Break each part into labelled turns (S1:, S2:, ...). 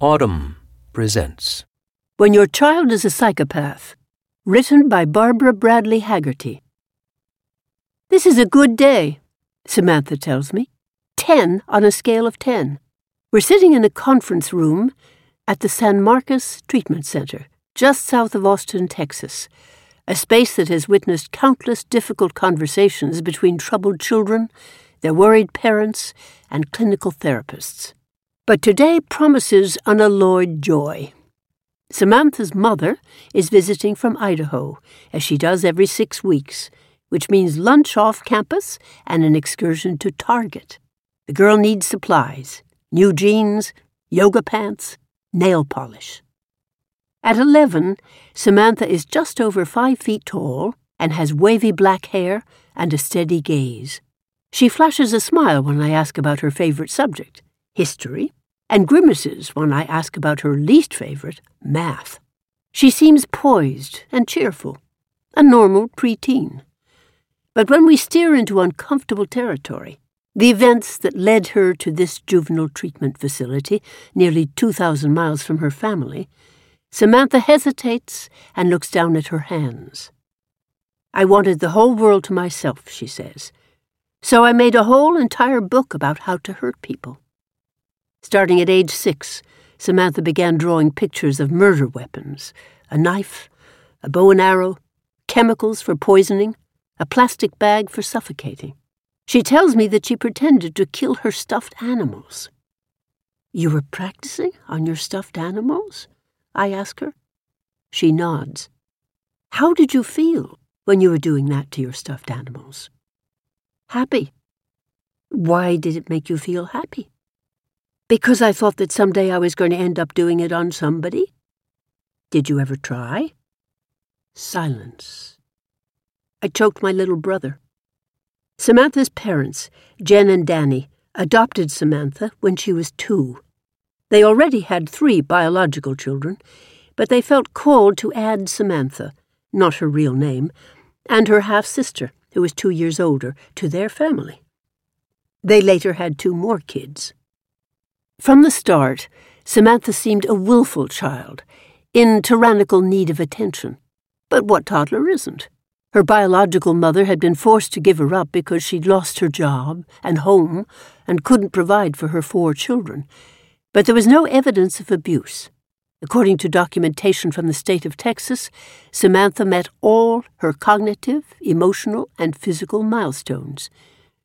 S1: Audm presents
S2: When Your Child is a Psychopath, written by Barbara Bradley Hagerty. This is a good day, Samantha tells me. Ten on a scale of ten. We're sitting in a conference room at the San Marcos Treatment Center, just south of Austin, Texas, a space that has witnessed countless difficult conversations between troubled children, their worried parents, and clinical therapists. But today promises unalloyed joy. Samantha's mother is visiting from Idaho, as she does every six weeks, which means lunch off campus and an excursion to Target. The girl needs supplies new jeans, yoga pants, nail polish. At 11, Samantha is just over five feet tall and has wavy black hair and a steady gaze. She flashes a smile when I ask about her favorite subject, history, and grimaces when I ask about her least favorite, math. She seems poised and cheerful, a normal preteen. But when we steer into uncomfortable territory, the events that led her to this juvenile treatment facility, nearly 2,000 miles from her family, Samantha hesitates and looks down at her hands. I wanted the whole world to myself, she says, so I made a whole entire book about how to hurt people. Starting at age six, Samantha began drawing pictures of murder weapons a knife, a bow and arrow, chemicals for poisoning, a plastic bag for suffocating. She tells me that she pretended to kill her stuffed animals. You were practicing on your stuffed animals? I ask her. She nods. How did you feel when you were doing that to your stuffed animals? Happy. Why did it make you feel happy? Because I thought that someday I was going to end up doing it on somebody? Did you ever try? Silence. I choked my little brother. Samantha's parents, Jen and Danny, adopted Samantha when she was two. They already had three biological children, but they felt called to add Samantha, not her real name, and her half sister, who was two years older, to their family. They later had two more kids. From the start, Samantha seemed a willful child, in tyrannical need of attention. But what toddler isn't? Her biological mother had been forced to give her up because she'd lost her job and home and couldn't provide for her four children. But there was no evidence of abuse. According to documentation from the state of Texas, Samantha met all her cognitive, emotional, and physical milestones.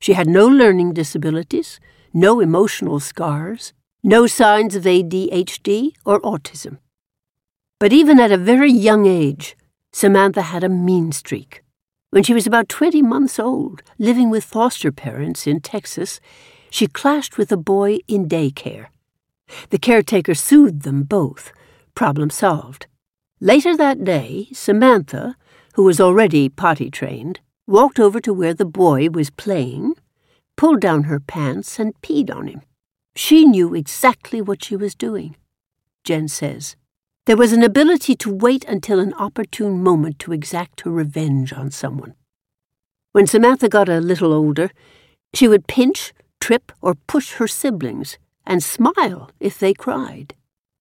S2: She had no learning disabilities, no emotional scars, no signs of ADHD or autism. But even at a very young age, Samantha had a mean streak. When she was about 20 months old, living with foster parents in Texas, she clashed with a boy in daycare. The caretaker soothed them both. Problem solved. Later that day, Samantha, who was already potty trained, walked over to where the boy was playing, pulled down her pants, and peed on him. She knew exactly what she was doing, Jen says. There was an ability to wait until an opportune moment to exact her revenge on someone. When Samantha got a little older, she would pinch, trip, or push her siblings and smile if they cried.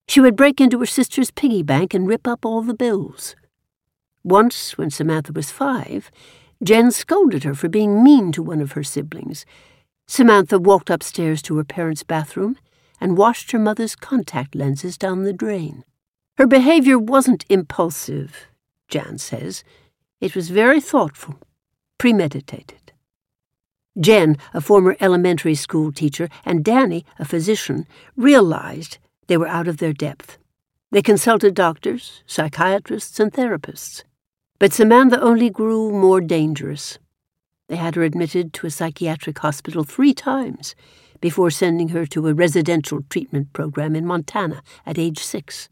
S2: She would break into her sister's piggy bank and rip up all the bills. Once, when Samantha was five, Jen scolded her for being mean to one of her siblings Samantha walked upstairs to her parents' bathroom and washed her mother's contact lenses down the drain. Her behavior wasn't impulsive, Jen says. It was very thoughtful, premeditated. Jen, a former elementary school teacher, and Danny, a physician, realized they were out of their depth. They consulted doctors, psychiatrists, and therapists. But Samantha only grew more dangerous. They had her admitted to a psychiatric hospital three times before sending her to a residential treatment program in Montana at age six.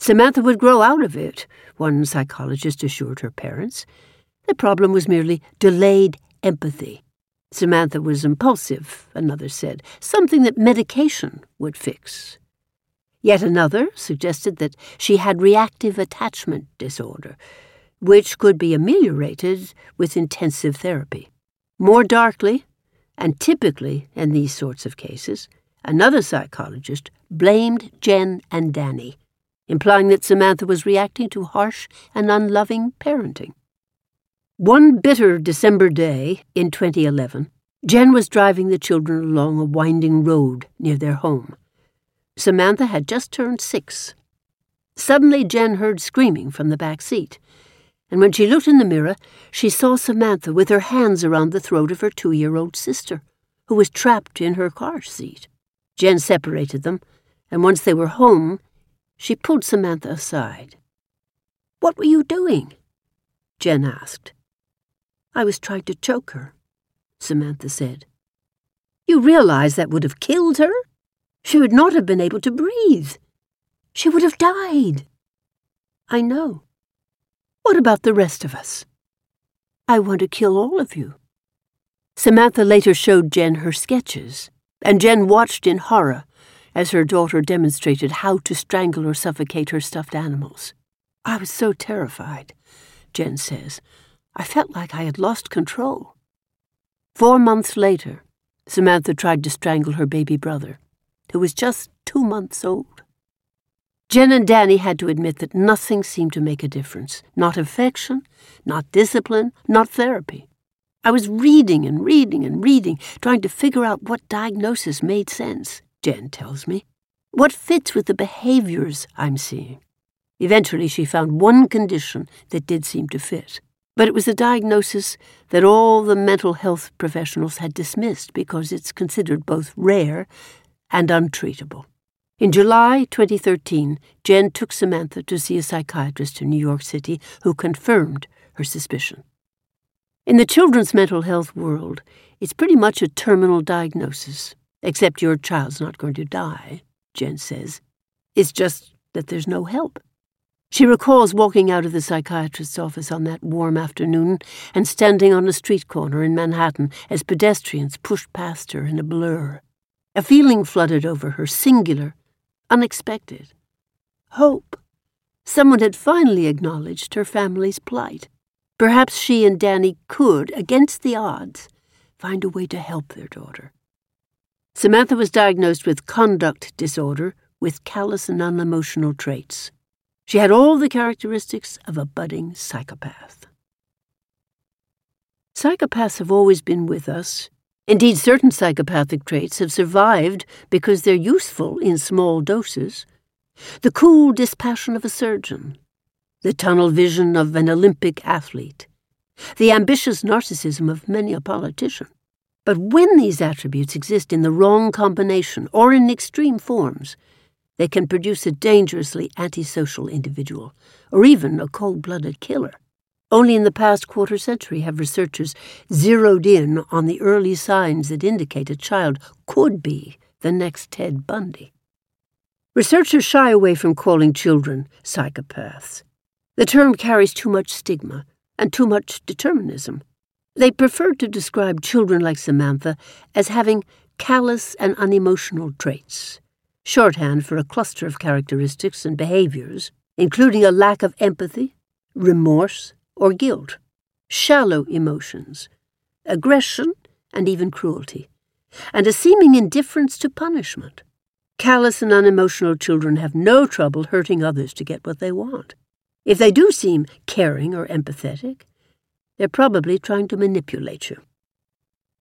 S2: Samantha would grow out of it, one psychologist assured her parents. The problem was merely delayed empathy. Samantha was impulsive, another said, something that medication would fix. Yet another suggested that she had reactive attachment disorder, which could be ameliorated with intensive therapy. More darkly, and typically in these sorts of cases, Another psychologist blamed Jen and Danny, implying that Samantha was reacting to harsh and unloving parenting. One bitter December day in 2011, Jen was driving the children along a winding road near their home. Samantha had just turned six. Suddenly, Jen heard screaming from the back seat, and when she looked in the mirror, she saw Samantha with her hands around the throat of her two year old sister, who was trapped in her car seat. Jen separated them, and once they were home, she pulled Samantha aside. What were you doing? Jen asked. I was trying to choke her, Samantha said. You realize that would have killed her? She would not have been able to breathe. She would have died. I know. What about the rest of us? I want to kill all of you. Samantha later showed Jen her sketches, and Jen watched in horror as her daughter demonstrated how to strangle or suffocate her stuffed animals. I was so terrified, Jen says. I felt like I had lost control. Four months later, Samantha tried to strangle her baby brother who was just two months old. Jen and Danny had to admit that nothing seemed to make a difference not affection, not discipline, not therapy. I was reading and reading and reading, trying to figure out what diagnosis made sense, Jen tells me. What fits with the behaviors I'm seeing. Eventually, she found one condition that did seem to fit. But it was a diagnosis that all the mental health professionals had dismissed because it's considered both rare and untreatable. In July 2013, Jen took Samantha to see a psychiatrist in New York City who confirmed her suspicion. In the children's mental health world, it's pretty much a terminal diagnosis, except your child's not going to die, Jen says. It's just that there's no help. She recalls walking out of the psychiatrist's office on that warm afternoon and standing on a street corner in Manhattan as pedestrians pushed past her in a blur. A feeling flooded over her, singular, unexpected. Hope. Someone had finally acknowledged her family's plight. Perhaps she and Danny could, against the odds, find a way to help their daughter. Samantha was diagnosed with conduct disorder with callous and unemotional traits. She had all the characteristics of a budding psychopath. Psychopaths have always been with us, Indeed, certain psychopathic traits have survived because they're useful in small doses. The cool dispassion of a surgeon, the tunnel vision of an Olympic athlete, the ambitious narcissism of many a politician. But when these attributes exist in the wrong combination or in extreme forms, they can produce a dangerously antisocial individual, or even a cold blooded killer. Only in the past quarter century have researchers zeroed in on the early signs that indicate a child could be the next Ted Bundy. Researchers shy away from calling children psychopaths. The term carries too much stigma and too much determinism. They prefer to describe children like Samantha as having callous and unemotional traits, shorthand for a cluster of characteristics and behaviors, including a lack of empathy, remorse, or guilt, shallow emotions, aggression, and even cruelty, and a seeming indifference to punishment. Callous and unemotional children have no trouble hurting others to get what they want. If they do seem caring or empathetic, they're probably trying to manipulate you.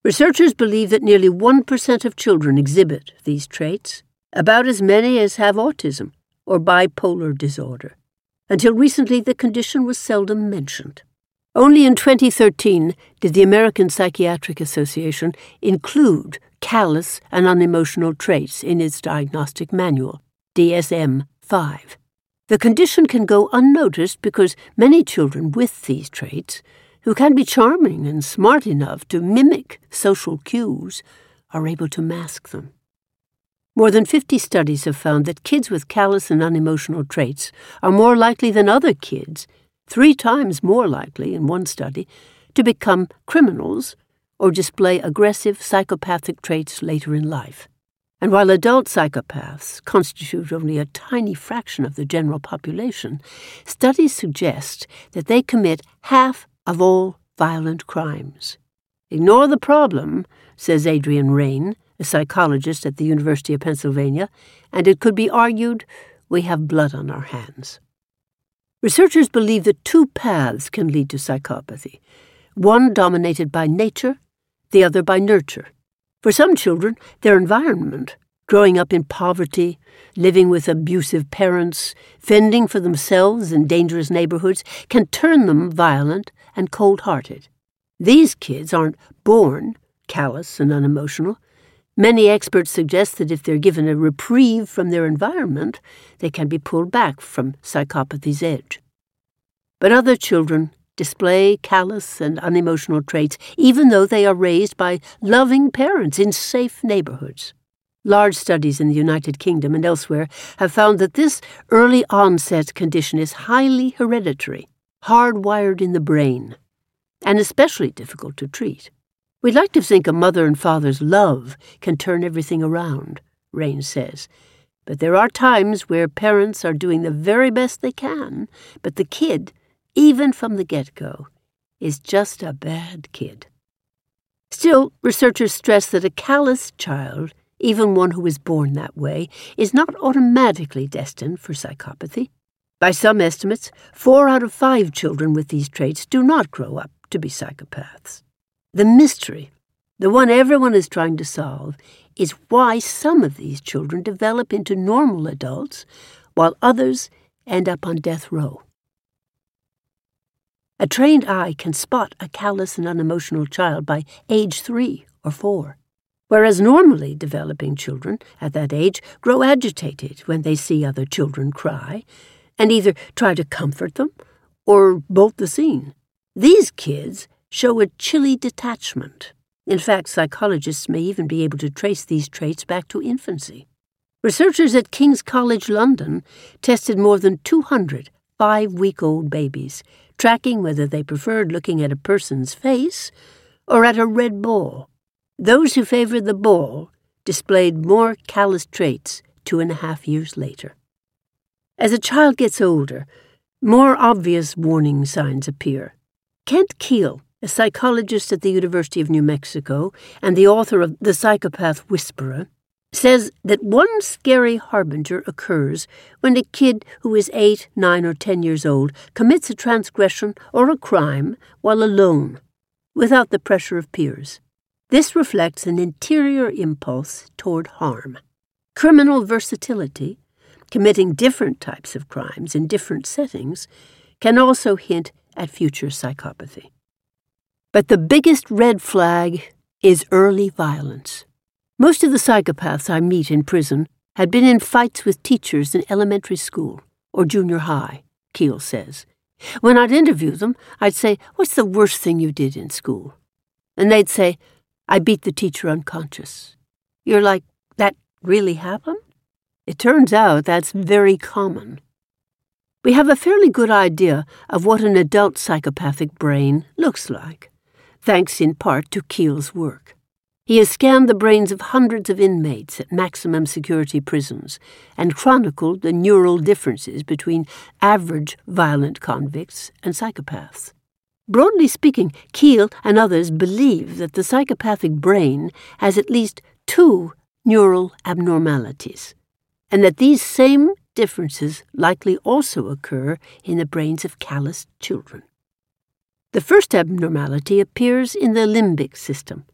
S2: Researchers believe that nearly 1% of children exhibit these traits, about as many as have autism or bipolar disorder. Until recently, the condition was seldom mentioned. Only in 2013 did the American Psychiatric Association include callous and unemotional traits in its diagnostic manual, DSM 5. The condition can go unnoticed because many children with these traits, who can be charming and smart enough to mimic social cues, are able to mask them. More than 50 studies have found that kids with callous and unemotional traits are more likely than other kids, three times more likely in one study, to become criminals or display aggressive psychopathic traits later in life. And while adult psychopaths constitute only a tiny fraction of the general population, studies suggest that they commit half of all violent crimes. Ignore the problem, says Adrian Raine, a psychologist at the University of Pennsylvania, and it could be argued we have blood on our hands. Researchers believe that two paths can lead to psychopathy one dominated by nature, the other by nurture. For some children, their environment, growing up in poverty, living with abusive parents, fending for themselves in dangerous neighborhoods, can turn them violent and cold hearted. These kids aren't born callous and unemotional. Many experts suggest that if they're given a reprieve from their environment, they can be pulled back from psychopathy's edge. But other children display callous and unemotional traits even though they are raised by loving parents in safe neighborhoods. Large studies in the United Kingdom and elsewhere have found that this early onset condition is highly hereditary, hardwired in the brain, and especially difficult to treat. We'd like to think a mother and father's love can turn everything around, Raine says. But there are times where parents are doing the very best they can, but the kid even from the get go, is just a bad kid. Still, researchers stress that a callous child, even one who is born that way, is not automatically destined for psychopathy. By some estimates, four out of five children with these traits do not grow up to be psychopaths. The mystery, the one everyone is trying to solve, is why some of these children develop into normal adults while others end up on death row. A trained eye can spot a callous and unemotional child by age three or four, whereas normally developing children at that age grow agitated when they see other children cry and either try to comfort them or bolt the scene. These kids show a chilly detachment. In fact, psychologists may even be able to trace these traits back to infancy. Researchers at King's College London tested more than 200 five week old babies tracking whether they preferred looking at a person's face or at a red ball. Those who favored the ball displayed more callous traits two and a half years later. As a child gets older, more obvious warning signs appear. Kent Kiehl, a psychologist at the University of New Mexico and the author of The Psychopath Whisperer, says that one scary harbinger occurs when a kid who is eight, nine, or ten years old commits a transgression or a crime while alone, without the pressure of peers. This reflects an interior impulse toward harm. Criminal versatility, committing different types of crimes in different settings, can also hint at future psychopathy. But the biggest red flag is early violence. Most of the psychopaths I meet in prison had been in fights with teachers in elementary school or junior high, Kiehl says. When I'd interview them, I'd say, What's the worst thing you did in school? And they'd say, I beat the teacher unconscious. You're like, That really happened? It turns out that's very common. We have a fairly good idea of what an adult psychopathic brain looks like, thanks in part to Kiehl's work. He has scanned the brains of hundreds of inmates at maximum security prisons and chronicled the neural differences between average violent convicts and psychopaths. Broadly speaking, Kiehl and others believe that the psychopathic brain has at least two neural abnormalities, and that these same differences likely also occur in the brains of calloused children. The first abnormality appears in the limbic system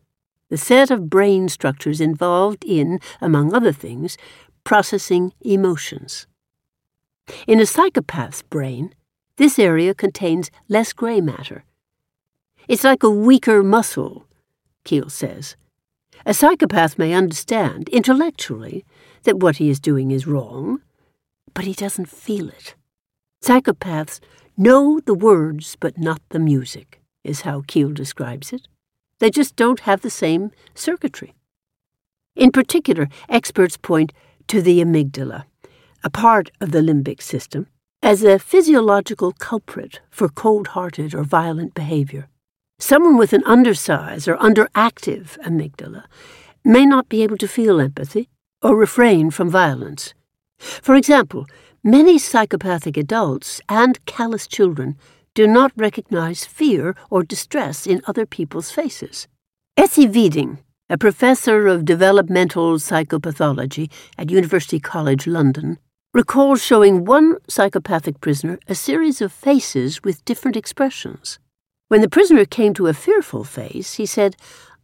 S2: the set of brain structures involved in, among other things, processing emotions. In a psychopath's brain, this area contains less gray matter. It's like a weaker muscle, Kiehl says. A psychopath may understand, intellectually, that what he is doing is wrong, but he doesn't feel it. Psychopaths know the words but not the music, is how Kiehl describes it. They just don't have the same circuitry. In particular, experts point to the amygdala, a part of the limbic system, as a physiological culprit for cold hearted or violent behavior. Someone with an undersized or underactive amygdala may not be able to feel empathy or refrain from violence. For example, many psychopathic adults and callous children do not recognize fear or distress in other people's faces. Essi Viding, a professor of developmental psychopathology at University College London, recalls showing one psychopathic prisoner a series of faces with different expressions. When the prisoner came to a fearful face, he said,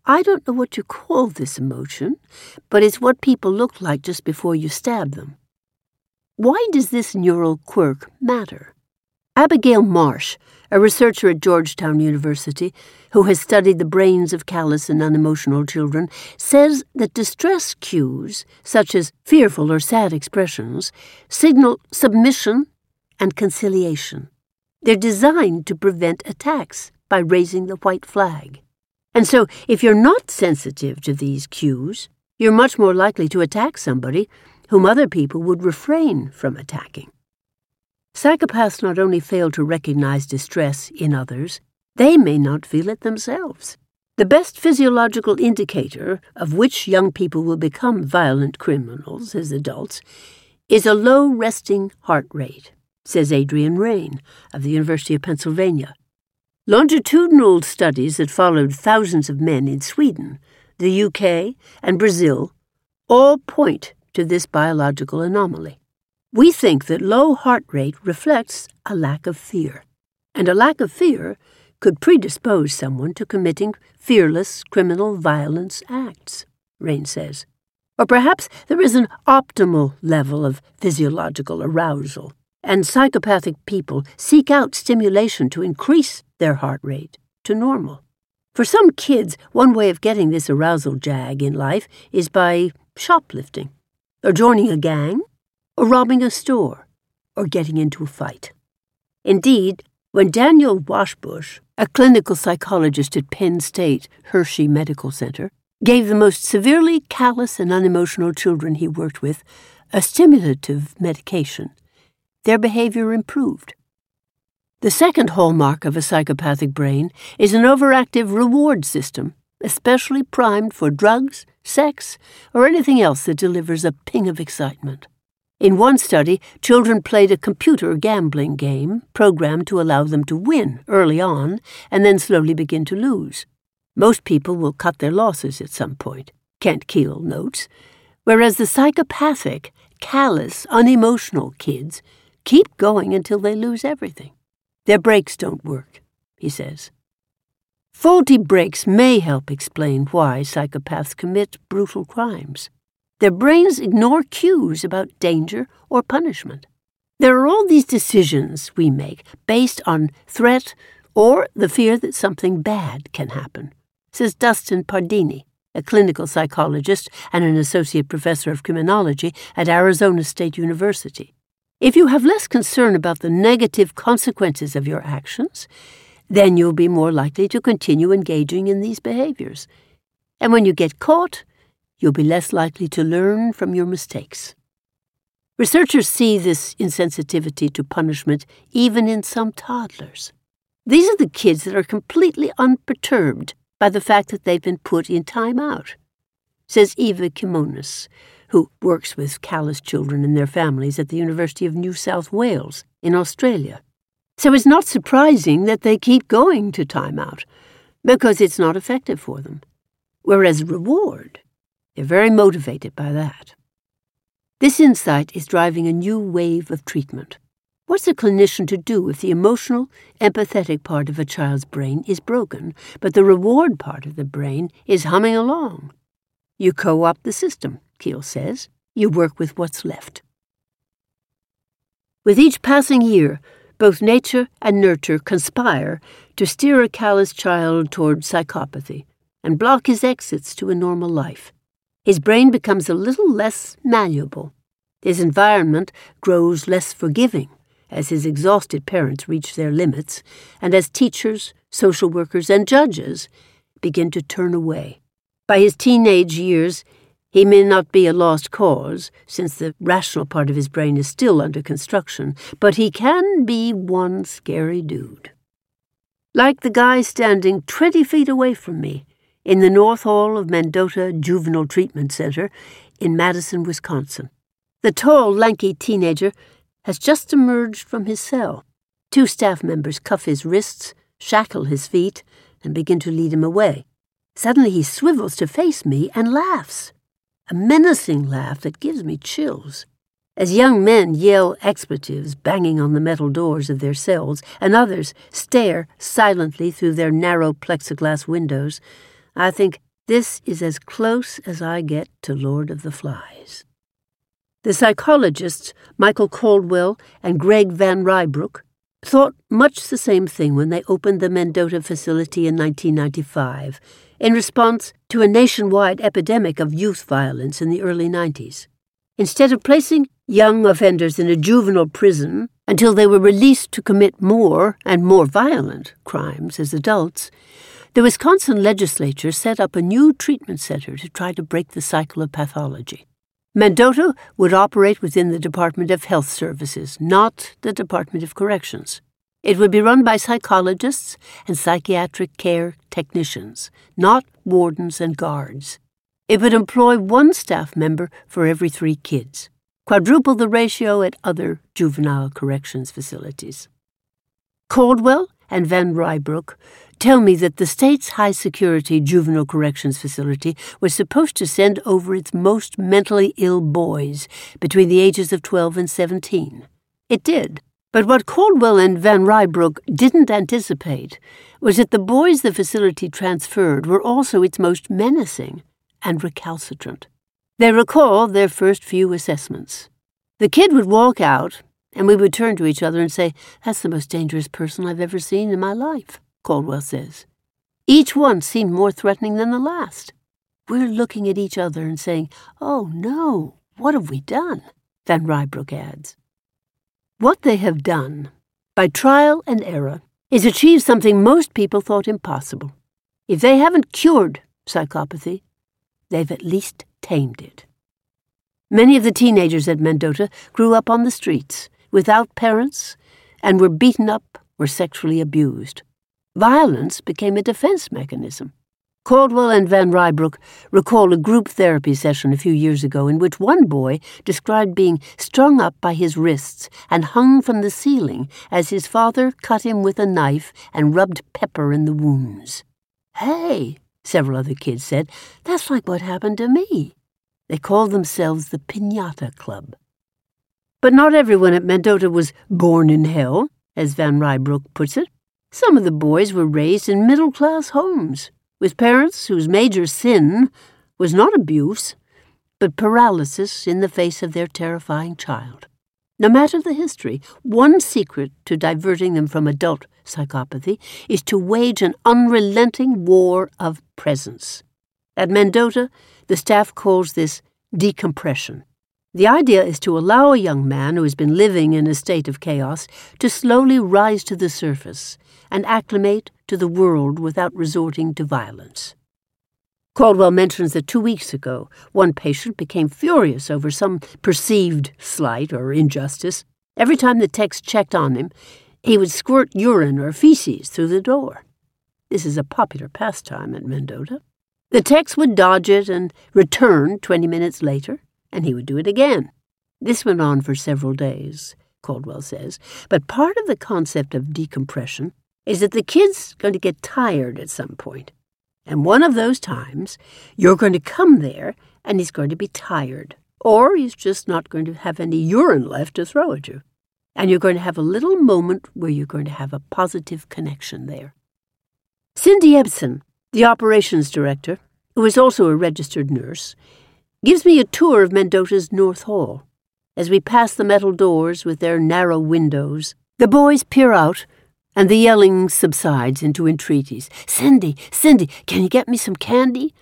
S2: I don't know what you call this emotion, but it's what people look like just before you stab them. Why does this neural quirk matter? Abigail Marsh, a researcher at Georgetown University who has studied the brains of callous and unemotional children, says that distress cues, such as fearful or sad expressions, signal submission and conciliation. They're designed to prevent attacks by raising the white flag. And so, if you're not sensitive to these cues, you're much more likely to attack somebody whom other people would refrain from attacking. Psychopaths not only fail to recognize distress in others, they may not feel it themselves. The best physiological indicator of which young people will become violent criminals as adults is a low resting heart rate, says Adrian Raine of the University of Pennsylvania. Longitudinal studies that followed thousands of men in Sweden, the UK, and Brazil all point to this biological anomaly. We think that low heart rate reflects a lack of fear, and a lack of fear could predispose someone to committing fearless criminal violence acts, Raine says. Or perhaps there is an optimal level of physiological arousal and psychopathic people seek out stimulation to increase their heart rate to normal. For some kids, one way of getting this arousal jag in life is by shoplifting, or joining a gang, or robbing a store, or getting into a fight. Indeed, when Daniel Waschbusch, a clinical psychologist at Penn State Hershey Medical Center, gave the most severely callous and unemotional children he worked with a stimulative medication their behavior improved. The second hallmark of a psychopathic brain is an overactive reward system, especially primed for drugs, sex, or anything else that delivers a ping of excitement. In one study, children played a computer gambling game programmed to allow them to win early on and then slowly begin to lose. Most people will cut their losses at some point, Kent Kiehl notes, whereas the psychopathic, callous, unemotional kids keep going until they lose everything. Their brakes don't work, he says. Faulty brakes may help explain why psychopaths commit brutal crimes. Their brains ignore cues about danger or punishment. There are all these decisions we make based on threat or the fear that something bad can happen, says Dustin Pardini, a clinical psychologist and an associate professor of criminology at Arizona State University. If you have less concern about the negative consequences of your actions, then you'll be more likely to continue engaging in these behaviors. And when you get caught, you'll be less likely to learn from your mistakes. Researchers see this insensitivity to punishment even in some toddlers. These are the kids that are completely unperturbed by the fact that they've been put in time out, says Eva Kimonis, who works with callous children and their families at the University of New South Wales in Australia. So it's not surprising that they keep going to timeout, because it's not effective for them. Whereas reward, they're very motivated by that. This insight is driving a new wave of treatment. What's a clinician to do if the emotional, empathetic part of a child's brain is broken, but the reward part of the brain is humming along? You co opt the system. Kiehl says. You work with what's left. With each passing year, both nature and nurture conspire to steer a callous child toward psychopathy and block his exits to a normal life. His brain becomes a little less malleable. His environment grows less forgiving as his exhausted parents reach their limits and as teachers, social workers, and judges begin to turn away. By his teenage years, he may not be a lost cause, since the rational part of his brain is still under construction, but he can be one scary dude. Like the guy standing 20 feet away from me in the North Hall of Mendota Juvenile Treatment Center in Madison, Wisconsin. The tall, lanky teenager has just emerged from his cell. Two staff members cuff his wrists, shackle his feet, and begin to lead him away. Suddenly he swivels to face me and laughs. A menacing laugh that gives me chills. As young men yell expletives, banging on the metal doors of their cells, and others stare silently through their narrow plexiglass windows, I think this is as close as I get to Lord of the Flies. The psychologists Michael Caldwell and Greg Van Rybroek thought much the same thing when they opened the Mendota facility in 1995 in response to a nationwide epidemic of youth violence in the early 90s. Instead of placing young offenders in a juvenile prison until they were released to commit more and more violent crimes as adults, the Wisconsin legislature set up a new treatment center to try to break the cycle of pathology. Mendota would operate within the Department of Health Services, not the Department of Corrections. It would be run by psychologists and psychiatric care technicians, not wardens and guards. It would employ one staff member for every three kids, quadruple the ratio at other juvenile corrections facilities. Caldwell and Van Rybroek tell me that the state's high security juvenile corrections facility was supposed to send over its most mentally ill boys between the ages of 12 and 17. It did. But what Caldwell and Van Rybroek didn't anticipate was that the boys the facility transferred were also its most menacing and recalcitrant. They recall their first few assessments. The kid would walk out, and we would turn to each other and say, That's the most dangerous person I've ever seen in my life, Caldwell says. Each one seemed more threatening than the last. We're looking at each other and saying, Oh no, what have we done? Van Rybroek adds. What they have done, by trial and error, is achieve something most people thought impossible. If they haven't cured psychopathy, they've at least tamed it. Many of the teenagers at Mendota grew up on the streets, without parents, and were beaten up or sexually abused. Violence became a defense mechanism. Caldwell and Van Rybroek recall a group therapy session a few years ago in which one boy described being strung up by his wrists and hung from the ceiling as his father cut him with a knife and rubbed pepper in the wounds. Hey, several other kids said, that's like what happened to me. They called themselves the Pinata Club. But not everyone at Mendota was born in hell, as Van Rybroek puts it. Some of the boys were raised in middle class homes with parents whose major sin was not abuse, but paralysis in the face of their terrifying child. No matter the history, one secret to diverting them from adult psychopathy is to wage an unrelenting war of presence. At Mendota, the staff calls this decompression. The idea is to allow a young man who has been living in a state of chaos to slowly rise to the surface and acclimate to the world without resorting to violence. Caldwell mentions that two weeks ago, one patient became furious over some perceived slight or injustice. Every time the techs checked on him, he would squirt urine or feces through the door. This is a popular pastime at Mendota. The techs would dodge it and return twenty minutes later, and he would do it again. This went on for several days, Caldwell says, but part of the concept of decompression is that the kid's going to get tired at some point. And one of those times, you're going to come there and he's going to be tired. Or he's just not going to have any urine left to throw at you. And you're going to have a little moment where you're going to have a positive connection there. Cindy Ebsen, the operations director, who is also a registered nurse, gives me a tour of Mendota's North Hall. As we pass the metal doors with their narrow windows, the boys peer out and the yelling subsides into entreaties. Cindy, Cindy, can you get me some candy?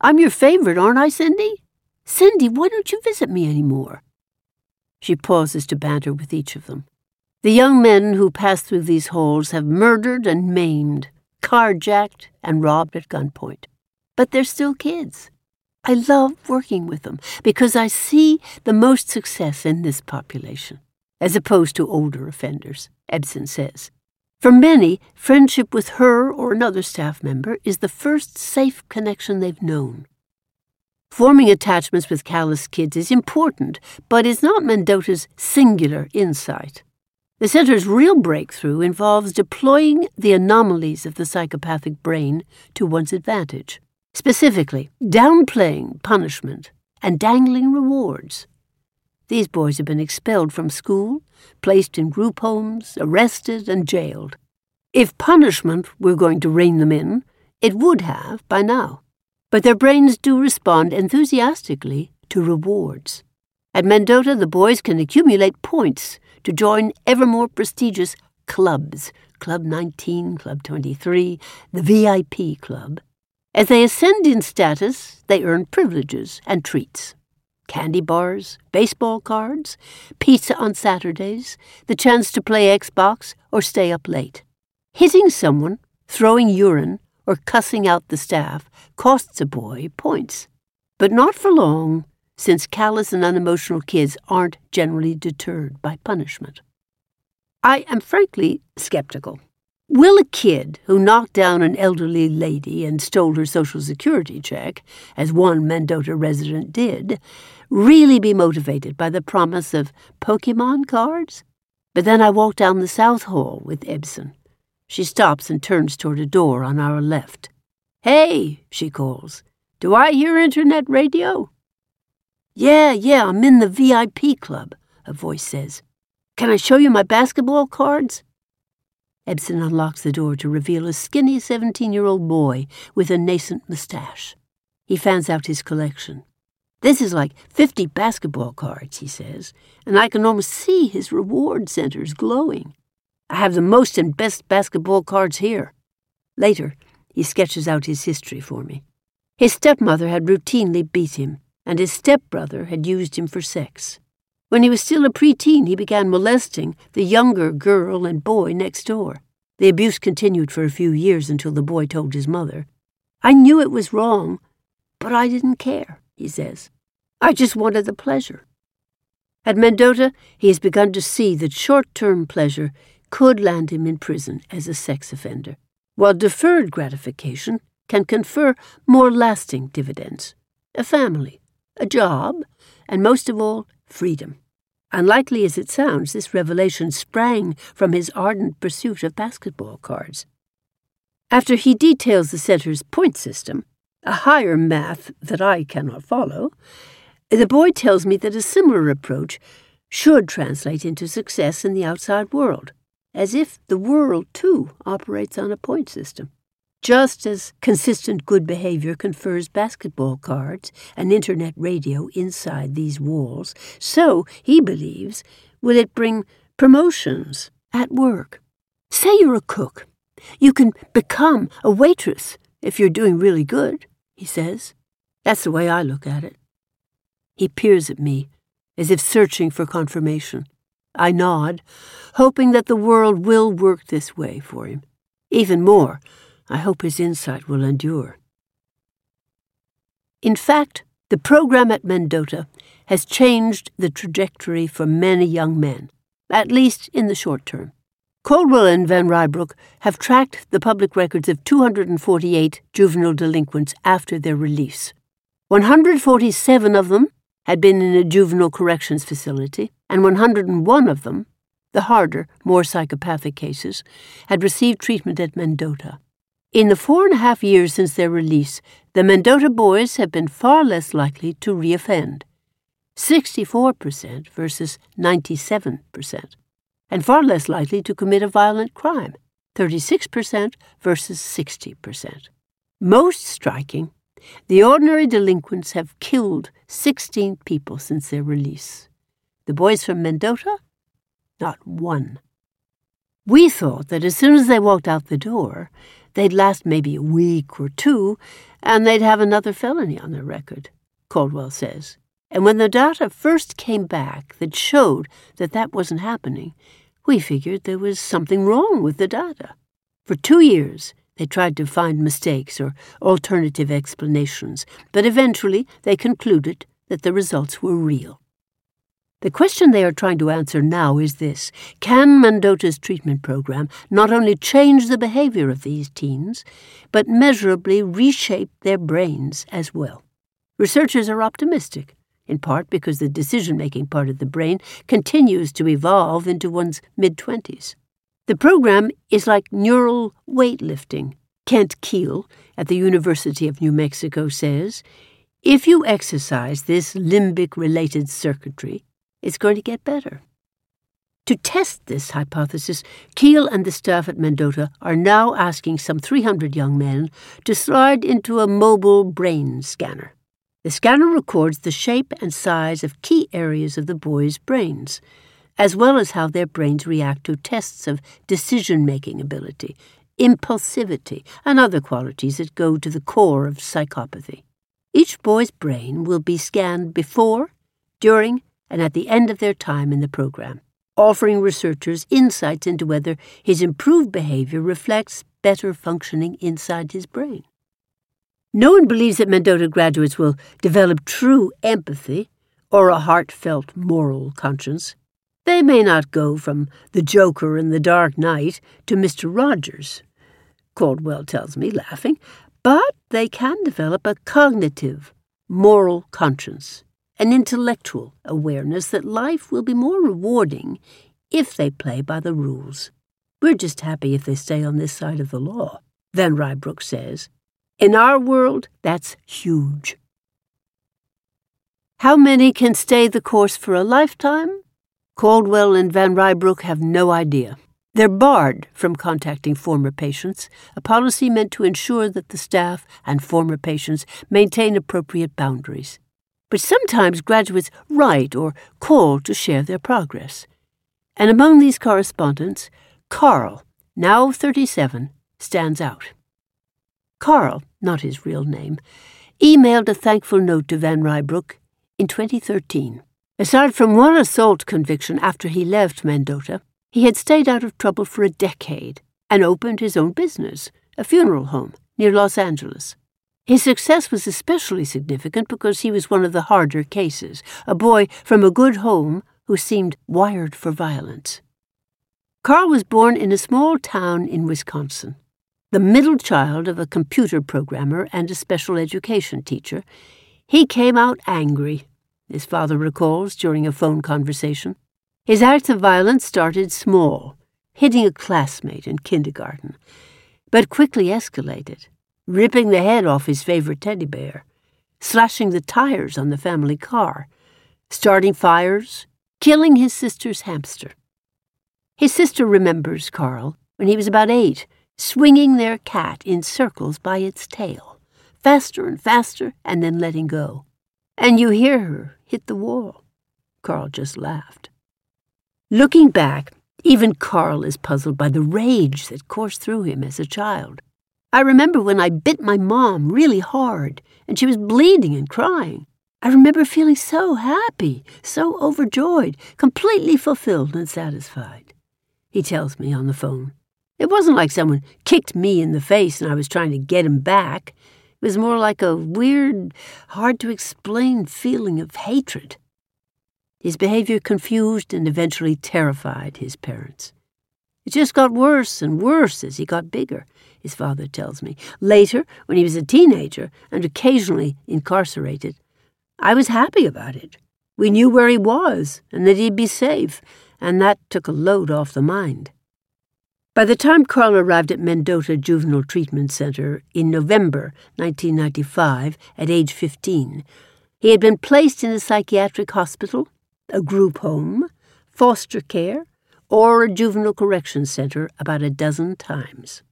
S2: I'm your favorite, aren't I, Cindy? Cindy, why don't you visit me any more? She pauses to banter with each of them. The young men who pass through these halls have murdered and maimed, carjacked and robbed at gunpoint. But they're still kids. I love working with them because I see the most success in this population, as opposed to older offenders, Ebsen says. For many, friendship with her or another staff member is the first safe connection they've known. Forming attachments with callous kids is important, but is not Mendota's singular insight. The center's real breakthrough involves deploying the anomalies of the psychopathic brain to one's advantage, specifically downplaying punishment and dangling rewards. These boys have been expelled from school, placed in group homes, arrested, and jailed. If punishment were going to rein them in, it would have by now. But their brains do respond enthusiastically to rewards. At Mendota, the boys can accumulate points to join ever more prestigious clubs Club 19, Club 23, the VIP Club. As they ascend in status, they earn privileges and treats candy bars, baseball cards, pizza on Saturdays, the chance to play Xbox or stay up late. Hitting someone, throwing urine, or cussing out the staff costs a boy points. But not for long, since callous and unemotional kids aren't generally deterred by punishment. I am frankly skeptical. Will a kid who knocked down an elderly lady and stole her Social Security check, as one Mendota resident did, really be motivated by the promise of Pokemon cards? But then I walk down the South Hall with Ebsen. She stops and turns toward a door on our left. Hey, she calls. Do I hear internet radio? Yeah, yeah, I'm in the VIP club, a voice says. Can I show you my basketball cards? Ebsen unlocks the door to reveal a skinny 17 year old boy with a nascent mustache. He fans out his collection. This is like 50 basketball cards, he says, and I can almost see his reward centers glowing. I have the most and best basketball cards here. Later, he sketches out his history for me. His stepmother had routinely beat him, and his stepbrother had used him for sex. When he was still a preteen, he began molesting the younger girl and boy next door. The abuse continued for a few years until the boy told his mother. I knew it was wrong, but I didn't care he says. I just wanted the pleasure. At Mendota, he has begun to see that short term pleasure could land him in prison as a sex offender, while deferred gratification can confer more lasting dividends a family, a job, and most of all, freedom. Unlikely as it sounds, this revelation sprang from his ardent pursuit of basketball cards. After he details the center's point system, a higher math that I cannot follow, the boy tells me that a similar approach should translate into success in the outside world, as if the world, too, operates on a point system. Just as consistent good behavior confers basketball cards and internet radio inside these walls, so, he believes, will it bring promotions at work. Say you're a cook. You can become a waitress if you're doing really good he says. That's the way I look at it. He peers at me, as if searching for confirmation. I nod, hoping that the world will work this way for him. Even more, I hope his insight will endure. In fact, the program at Mendota has changed the trajectory for many young men, at least in the short term. Caldwell and Van Rybroek have tracked the public records of 248 juvenile delinquents after their release. 147 of them had been in a juvenile corrections facility, and 101 of them, the harder, more psychopathic cases, had received treatment at Mendota. In the four and a half years since their release, the Mendota boys have been far less likely to reoffend 64% versus 97% and far less likely to commit a violent crime, 36% versus 60%. Most striking, the ordinary delinquents have killed 16 people since their release. The boys from Mendota? Not one. We thought that as soon as they walked out the door, they'd last maybe a week or two, and they'd have another felony on their record, Caldwell says. And when the data first came back that showed that that wasn't happening, we figured there was something wrong with the data. For two years, they tried to find mistakes or alternative explanations, but eventually they concluded that the results were real. The question they are trying to answer now is this Can Mendota's treatment program not only change the behavior of these teens, but measurably reshape their brains as well? Researchers are optimistic in part because the decision making part of the brain continues to evolve into one's mid 20s. The program is like neural weightlifting. Kent Kiehl at the University of New Mexico says if you exercise this limbic related circuitry, it's going to get better. To test this hypothesis, Kiehl and the staff at Mendota are now asking some 300 young men to slide into a mobile brain scanner. The scanner records the shape and size of key areas of the boys' brains, as well as how their brains react to tests of decision making ability, impulsivity, and other qualities that go to the core of psychopathy. Each boy's brain will be scanned before, during, and at the end of their time in the program offering researchers insights into whether his improved behavior reflects better functioning inside his brain. No one believes that Mendota graduates will develop true empathy or a heartfelt moral conscience. They may not go from the Joker in the Dark Knight to Mr. Rogers, Caldwell tells me, laughing, but they can develop a cognitive, moral conscience an intellectual awareness that life will be more rewarding if they play by the rules. We're just happy if they stay on this side of the law, Van Rybroek says. In our world, that's huge. How many can stay the course for a lifetime? Caldwell and Van Rybroek have no idea. They're barred from contacting former patients, a policy meant to ensure that the staff and former patients maintain appropriate boundaries but sometimes graduates write or call to share their progress. And among these correspondents, Carl, now 37, stands out. Carl, not his real name, emailed a thankful note to Van Rybroek in 2013. Aside from one assault conviction after he left Mendota, he had stayed out of trouble for a decade and opened his own business, a funeral home near Los Angeles. His success was especially significant because he was one of the harder cases, a boy from a good home who seemed wired for violence. Carl was born in a small town in Wisconsin. The middle child of a computer programmer and a special education teacher, he came out angry, his father recalls during a phone conversation. His acts of violence started small, hitting a classmate in kindergarten, but quickly escalated ripping the head off his favorite teddy bear, slashing the tires on the family car, starting fires, killing his sister's hamster. His sister remembers Carl when he was about eight, swinging their cat in circles by its tail, faster and faster, and then letting go. And you hear her hit the wall. Carl just laughed. Looking back, even Carl is puzzled by the rage that coursed through him as a child. I remember when I bit my mom really hard and she was bleeding and crying. I remember feeling so happy, so overjoyed, completely fulfilled and satisfied. He tells me on the phone. It wasn't like someone kicked me in the face and I was trying to get him back. It was more like a weird, hard to explain feeling of hatred. His behavior confused and eventually terrified his parents. It just got worse and worse as he got bigger his father tells me. Later, when he was a teenager and occasionally incarcerated, I was happy about it. We knew where he was and that he'd be safe, and that took a load off the mind. By the time Carl arrived at Mendota Juvenile Treatment Center in November 1995, at age 15, he had been placed in a psychiatric hospital, a group home, foster care, or a juvenile correction center about a dozen times.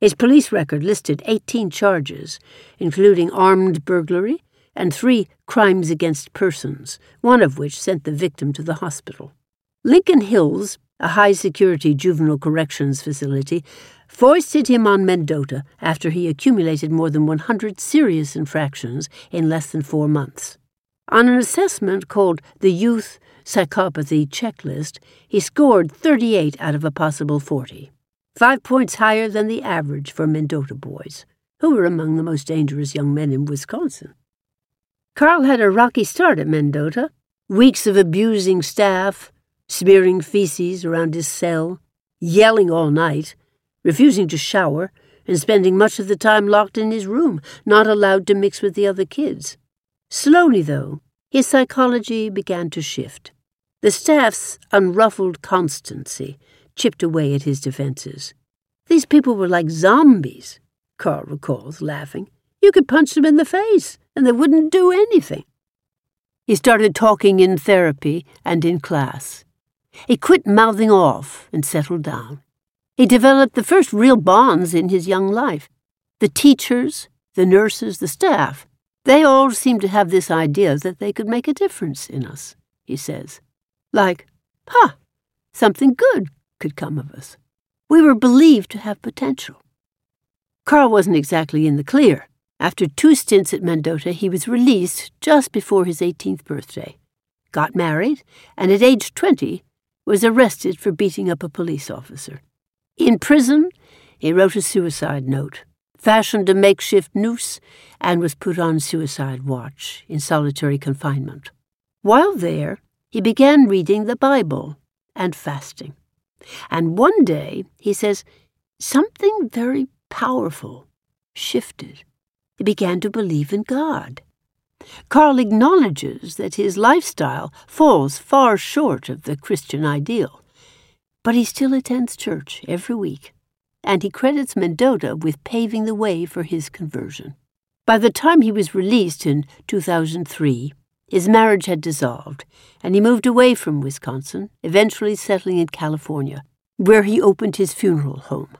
S2: His police record listed 18 charges, including armed burglary and three crimes against persons, one of which sent the victim to the hospital. Lincoln Hills, a high security juvenile corrections facility, foisted him on Mendota after he accumulated more than 100 serious infractions in less than four months. On an assessment called the Youth Psychopathy Checklist, he scored 38 out of a possible 40 five points higher than the average for Mendota boys, who were among the most dangerous young men in Wisconsin. Carl had a rocky start at Mendota weeks of abusing staff, smearing feces around his cell, yelling all night, refusing to shower, and spending much of the time locked in his room, not allowed to mix with the other kids. Slowly, though, his psychology began to shift. The staff's unruffled constancy chipped away at his defenses. These people were like zombies, Carl recalls, laughing. You could punch them in the face, and they wouldn't do anything. He started talking in therapy and in class. He quit mouthing off and settled down. He developed the first real bonds in his young life. The teachers, the nurses, the staff, they all seemed to have this idea that they could make a difference in us, he says. Like, ha, huh, something good could come of us. We were believed to have potential. Carl wasn't exactly in the clear. After two stints at Mendota, he was released just before his 18th birthday, got married, and at age 20 was arrested for beating up a police officer. In prison, he wrote a suicide note, fashioned a makeshift noose, and was put on suicide watch in solitary confinement. While there, he began reading the Bible and fasting. And one day, he says, something very powerful shifted. He began to believe in God. Carl acknowledges that his lifestyle falls far short of the Christian ideal, but he still attends church every week, and he credits Mendota with paving the way for his conversion. By the time he was released in 2003, his marriage had dissolved, and he moved away from Wisconsin, eventually settling in California, where he opened his funeral home.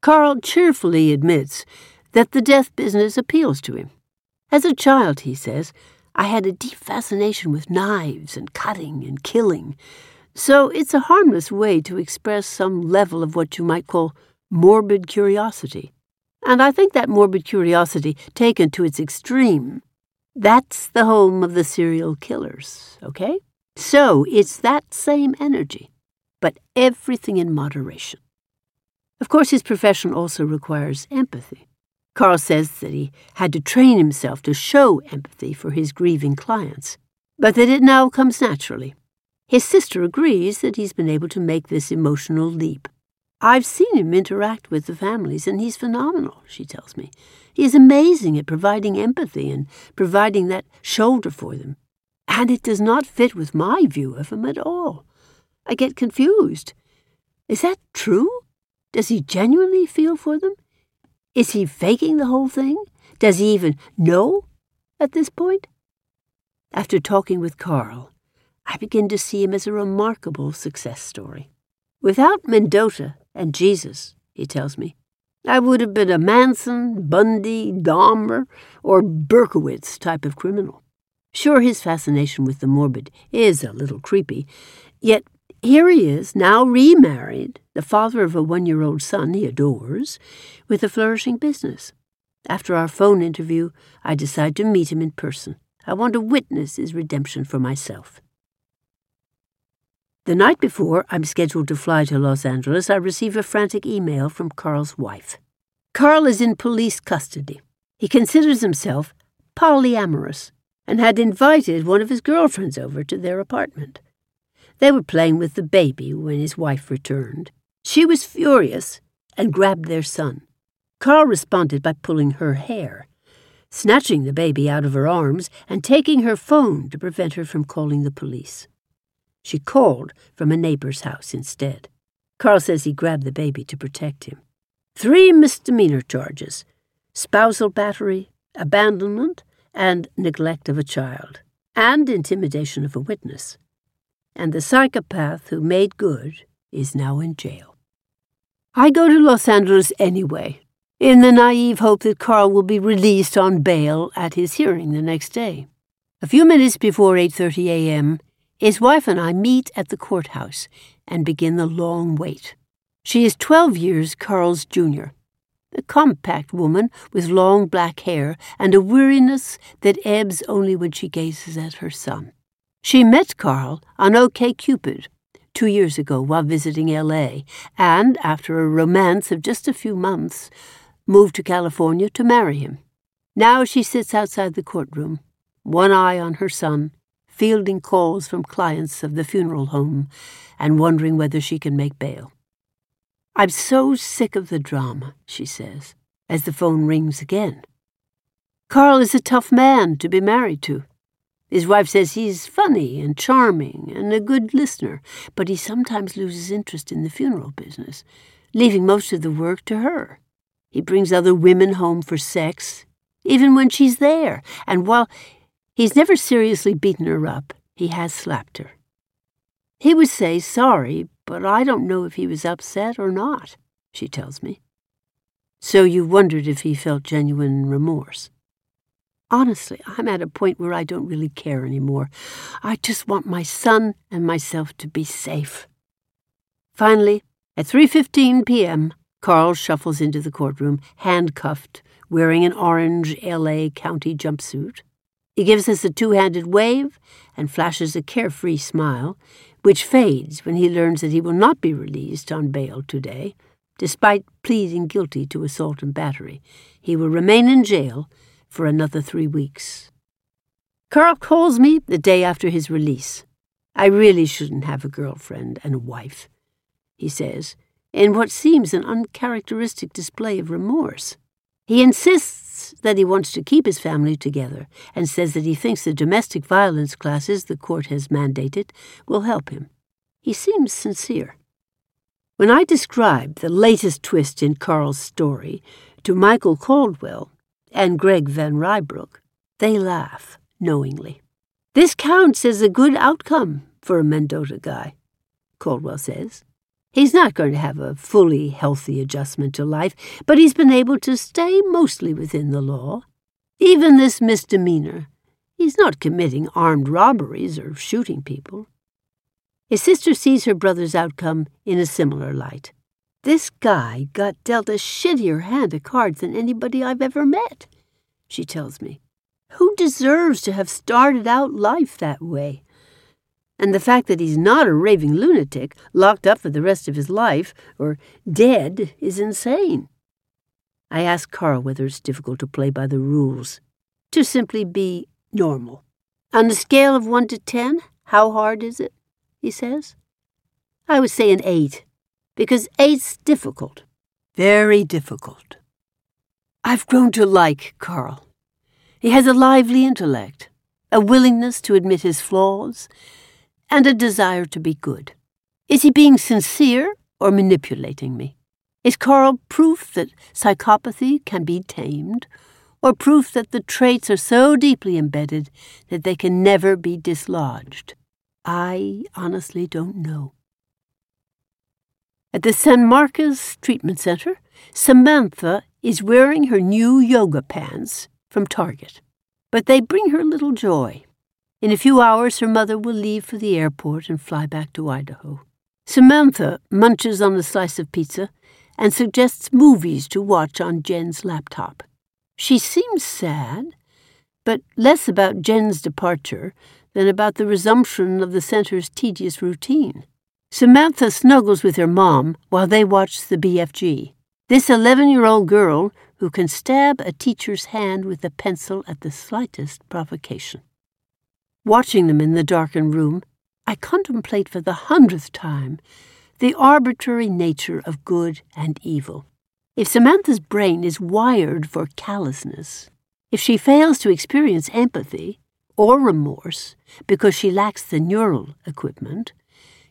S2: Carl cheerfully admits that the death business appeals to him. As a child, he says, I had a deep fascination with knives and cutting and killing, so it's a harmless way to express some level of what you might call morbid curiosity. And I think that morbid curiosity, taken to its extreme, that's the home of the serial killers, okay? So it's that same energy, but everything in moderation. Of course, his profession also requires empathy. Carl says that he had to train himself to show empathy for his grieving clients, but that it now comes naturally. His sister agrees that he's been able to make this emotional leap. I've seen him interact with the families, and he's phenomenal, she tells me. He is amazing at providing empathy and providing that shoulder for them. And it does not fit with my view of him at all. I get confused. Is that true? Does he genuinely feel for them? Is he faking the whole thing? Does he even know at this point? After talking with Carl, I begin to see him as a remarkable success story. Without Mendota and Jesus, he tells me, I would have been a Manson, Bundy, Dahmer, or Berkowitz type of criminal. Sure, his fascination with the morbid is a little creepy, yet here he is, now remarried, the father of a one year old son he adores, with a flourishing business. After our phone interview, I decide to meet him in person. I want to witness his redemption for myself. The night before I'm scheduled to fly to Los Angeles, I receive a frantic email from Carl's wife. Carl is in police custody. He considers himself polyamorous and had invited one of his girlfriends over to their apartment. They were playing with the baby when his wife returned. She was furious and grabbed their son. Carl responded by pulling her hair, snatching the baby out of her arms and taking her phone to prevent her from calling the police. She called from a neighbor's house instead. Carl says he grabbed the baby to protect him. Three misdemeanor charges spousal battery, abandonment, and neglect of a child, and intimidation of a witness and the psychopath who made good is now in jail. I go to Los Angeles anyway, in the naive hope that Carl will be released on bail at his hearing the next day. A few minutes before 8:30 a.m., his wife and I meet at the courthouse and begin the long wait. She is 12 years Carl's junior, a compact woman with long black hair and a weariness that ebbs only when she gazes at her son. She met Carl on OKCupid two years ago while visiting LA, and after a romance of just a few months, moved to California to marry him. Now she sits outside the courtroom, one eye on her son, fielding calls from clients of the funeral home and wondering whether she can make bail. I'm so sick of the drama, she says, as the phone rings again. Carl is a tough man to be married to. His wife says he's funny and charming and a good listener, but he sometimes loses interest in the funeral business, leaving most of the work to her. He brings other women home for sex, even when she's there, and while he's never seriously beaten her up, he has slapped her. He would say sorry, but I don't know if he was upset or not, she tells me. So you wondered if he felt genuine remorse. Honestly, I'm at a point where I don't really care anymore. I just want my son and myself to be safe. Finally, at 3:15 p.m., Carl shuffles into the courtroom, handcuffed, wearing an orange LA County jumpsuit. He gives us a two-handed wave and flashes a carefree smile, which fades when he learns that he will not be released on bail today. Despite pleading guilty to assault and battery, he will remain in jail for another three weeks. Carl calls me the day after his release. I really shouldn't have a girlfriend and a wife, he says, in what seems an uncharacteristic display of remorse. He insists that he wants to keep his family together and says that he thinks the domestic violence classes the court has mandated will help him. He seems sincere. When I describe the latest twist in Carl's story to Michael Caldwell, and Greg Van Rybroek, they laugh knowingly. This counts as a good outcome for a Mendota guy, Caldwell says. He's not going to have a fully healthy adjustment to life, but he's been able to stay mostly within the law. Even this misdemeanor. He's not committing armed robberies or shooting people. His sister sees her brother's outcome in a similar light. This guy got dealt a shittier hand of cards than anybody I've ever met, she tells me. Who deserves to have started out life that way? And the fact that he's not a raving lunatic, locked up for the rest of his life, or dead, is insane. I ask Carl whether it's difficult to play by the rules, to simply be normal. On a scale of 1 to 10, how hard is it? he says. I would say an 8 because eight's difficult, very difficult. I've grown to like Carl. He has a lively intellect, a willingness to admit his flaws, and a desire to be good. Is he being sincere or manipulating me? Is Carl proof that psychopathy can be tamed, or proof that the traits are so deeply embedded that they can never be dislodged? I honestly don't know. At the San Marcos Treatment Center, Samantha is wearing her new yoga pants from Target, but they bring her little joy. In a few hours, her mother will leave for the airport and fly back to Idaho. Samantha munches on a slice of pizza and suggests movies to watch on Jen's laptop. She seems sad, but less about Jen's departure than about the resumption of the center's tedious routine. Samantha snuggles with her mom while they watch the BFG. This 11 year old girl who can stab a teacher's hand with a pencil at the slightest provocation. Watching them in the darkened room, I contemplate for the hundredth time the arbitrary nature of good and evil. If Samantha's brain is wired for callousness, if she fails to experience empathy or remorse because she lacks the neural equipment,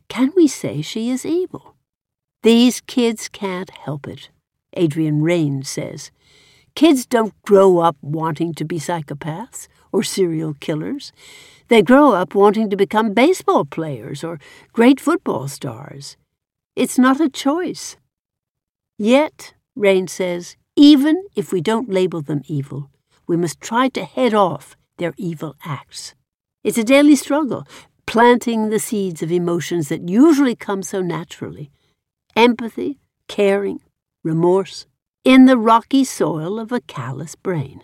S2: can we say she is evil? These kids can't help it, Adrian Raine says. Kids don't grow up wanting to be psychopaths or serial killers. They grow up wanting to become baseball players or great football stars. It's not a choice. Yet, Raine says, even if we don't label them evil, we must try to head off their evil acts. It's a daily struggle, planting the seeds of emotions that usually come so naturally empathy, caring, remorse in the rocky soil of a callous brain.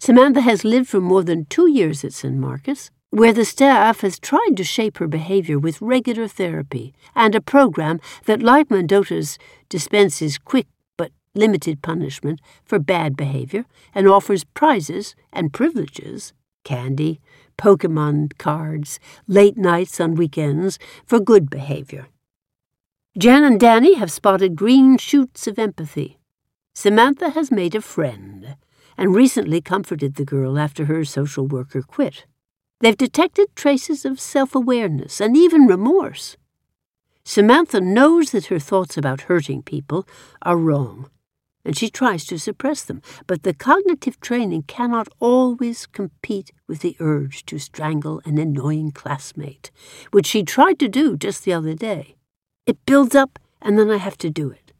S2: Samantha has lived for more than two years at San Marcos, where the staff has tried to shape her behavior with regular therapy and a program that, like Mendota's, dispenses quick but limited punishment for bad behavior and offers prizes and privileges candy, Pokemon cards, late nights on weekends for good behavior. Jen and Danny have spotted green shoots of empathy. Samantha has made a friend and recently comforted the girl after her social worker quit. They've detected traces of self awareness and even remorse. Samantha knows that her thoughts about hurting people are wrong, and she tries to suppress them, but the cognitive training cannot always compete with the urge to strangle an annoying classmate, which she tried to do just the other day. It builds up, and then I have to do it,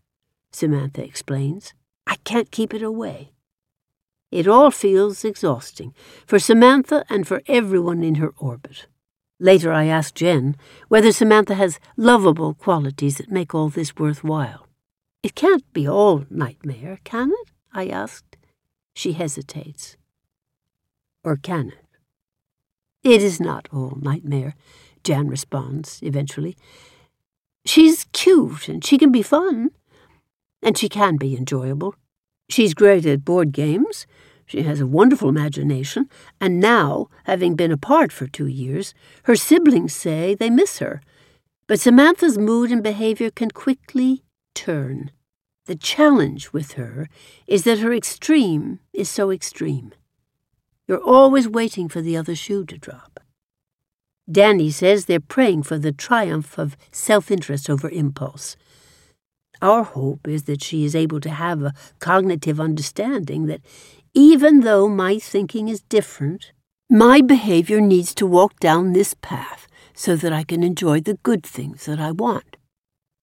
S2: Samantha explains. I can't keep it away. It all feels exhausting for Samantha and for everyone in her orbit. Later, I asked Jen whether Samantha has lovable qualities that make all this worthwhile. It can't be all nightmare, can it? I asked. She hesitates. Or can it? It is not all nightmare, Jan responds eventually. She's cute and she can be fun, and she can be enjoyable. She's great at board games. She has a wonderful imagination, and now, having been apart for two years, her siblings say they miss her. But Samantha's mood and behavior can quickly turn. The challenge with her is that her extreme is so extreme. You're always waiting for the other shoe to drop. Danny says they're praying for the triumph of self interest over impulse. Our hope is that she is able to have a cognitive understanding that even though my thinking is different, my behavior needs to walk down this path so that I can enjoy the good things that I want.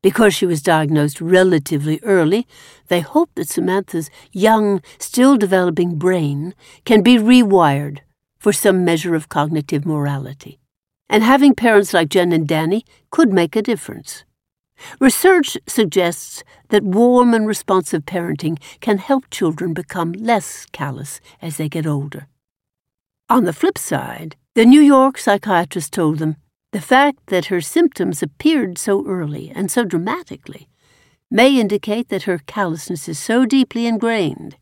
S2: Because she was diagnosed relatively early, they hope that Samantha's young, still developing brain can be rewired for some measure of cognitive morality. And having parents like Jen and Danny could make a difference. Research suggests that warm and responsive parenting can help children become less callous as they get older. On the flip side, the New York psychiatrist told them the fact that her symptoms appeared so early and so dramatically may indicate that her callousness is so deeply ingrained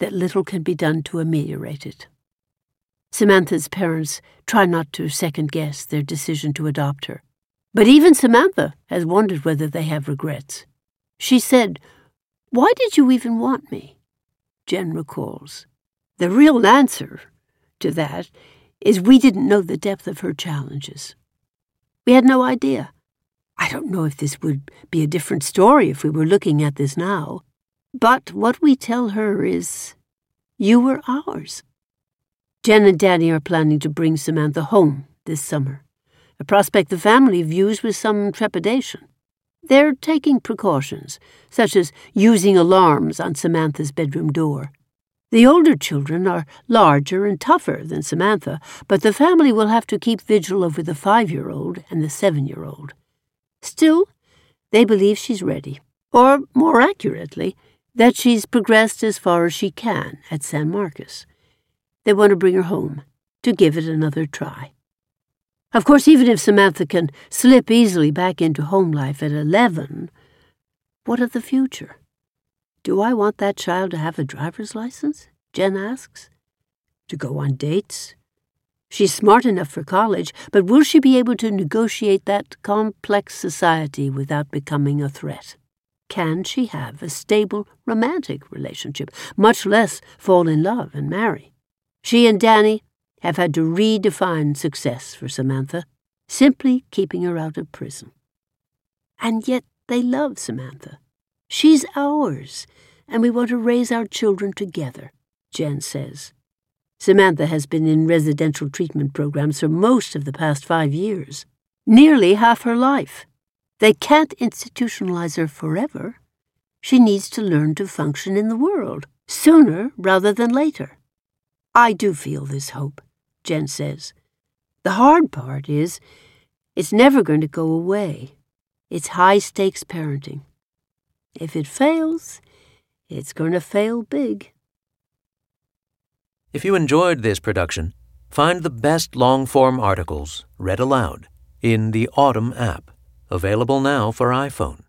S2: that little can be done to ameliorate it. Samantha's parents try not to second guess their decision to adopt her. But even Samantha has wondered whether they have regrets. She said, Why did you even want me? Jen recalls. The real answer to that is we didn't know the depth of her challenges. We had no idea. I don't know if this would be a different story if we were looking at this now. But what we tell her is, you were ours. Jen and Danny are planning to bring Samantha home this summer, a prospect the family views with some trepidation. They're taking precautions, such as using alarms on Samantha's bedroom door. The older children are larger and tougher than Samantha, but the family will have to keep vigil over the five year old and the seven year old. Still, they believe she's ready, or more accurately, that she's progressed as far as she can at San Marcos. They want to bring her home to give it another try. Of course, even if Samantha can slip easily back into home life at 11, what of the future? Do I want that child to have a driver's license? Jen asks. To go on dates? She's smart enough for college, but will she be able to negotiate that complex society without becoming a threat? Can she have a stable romantic relationship, much less fall in love and marry? She and Danny have had to redefine success for Samantha, simply keeping her out of prison. And yet they love Samantha. She's ours, and we want to raise our children together, Jen says. Samantha has been in residential treatment programs for most of the past five years, nearly half her life. They can't institutionalize her forever. She needs to learn to function in the world, sooner rather than later. I do feel this hope, Jen says. The hard part is, it's never going to go away. It's high stakes parenting. If it fails, it's going to fail big.
S1: If you enjoyed this production, find the best long form articles read aloud in the Audm app, available now for iPhone.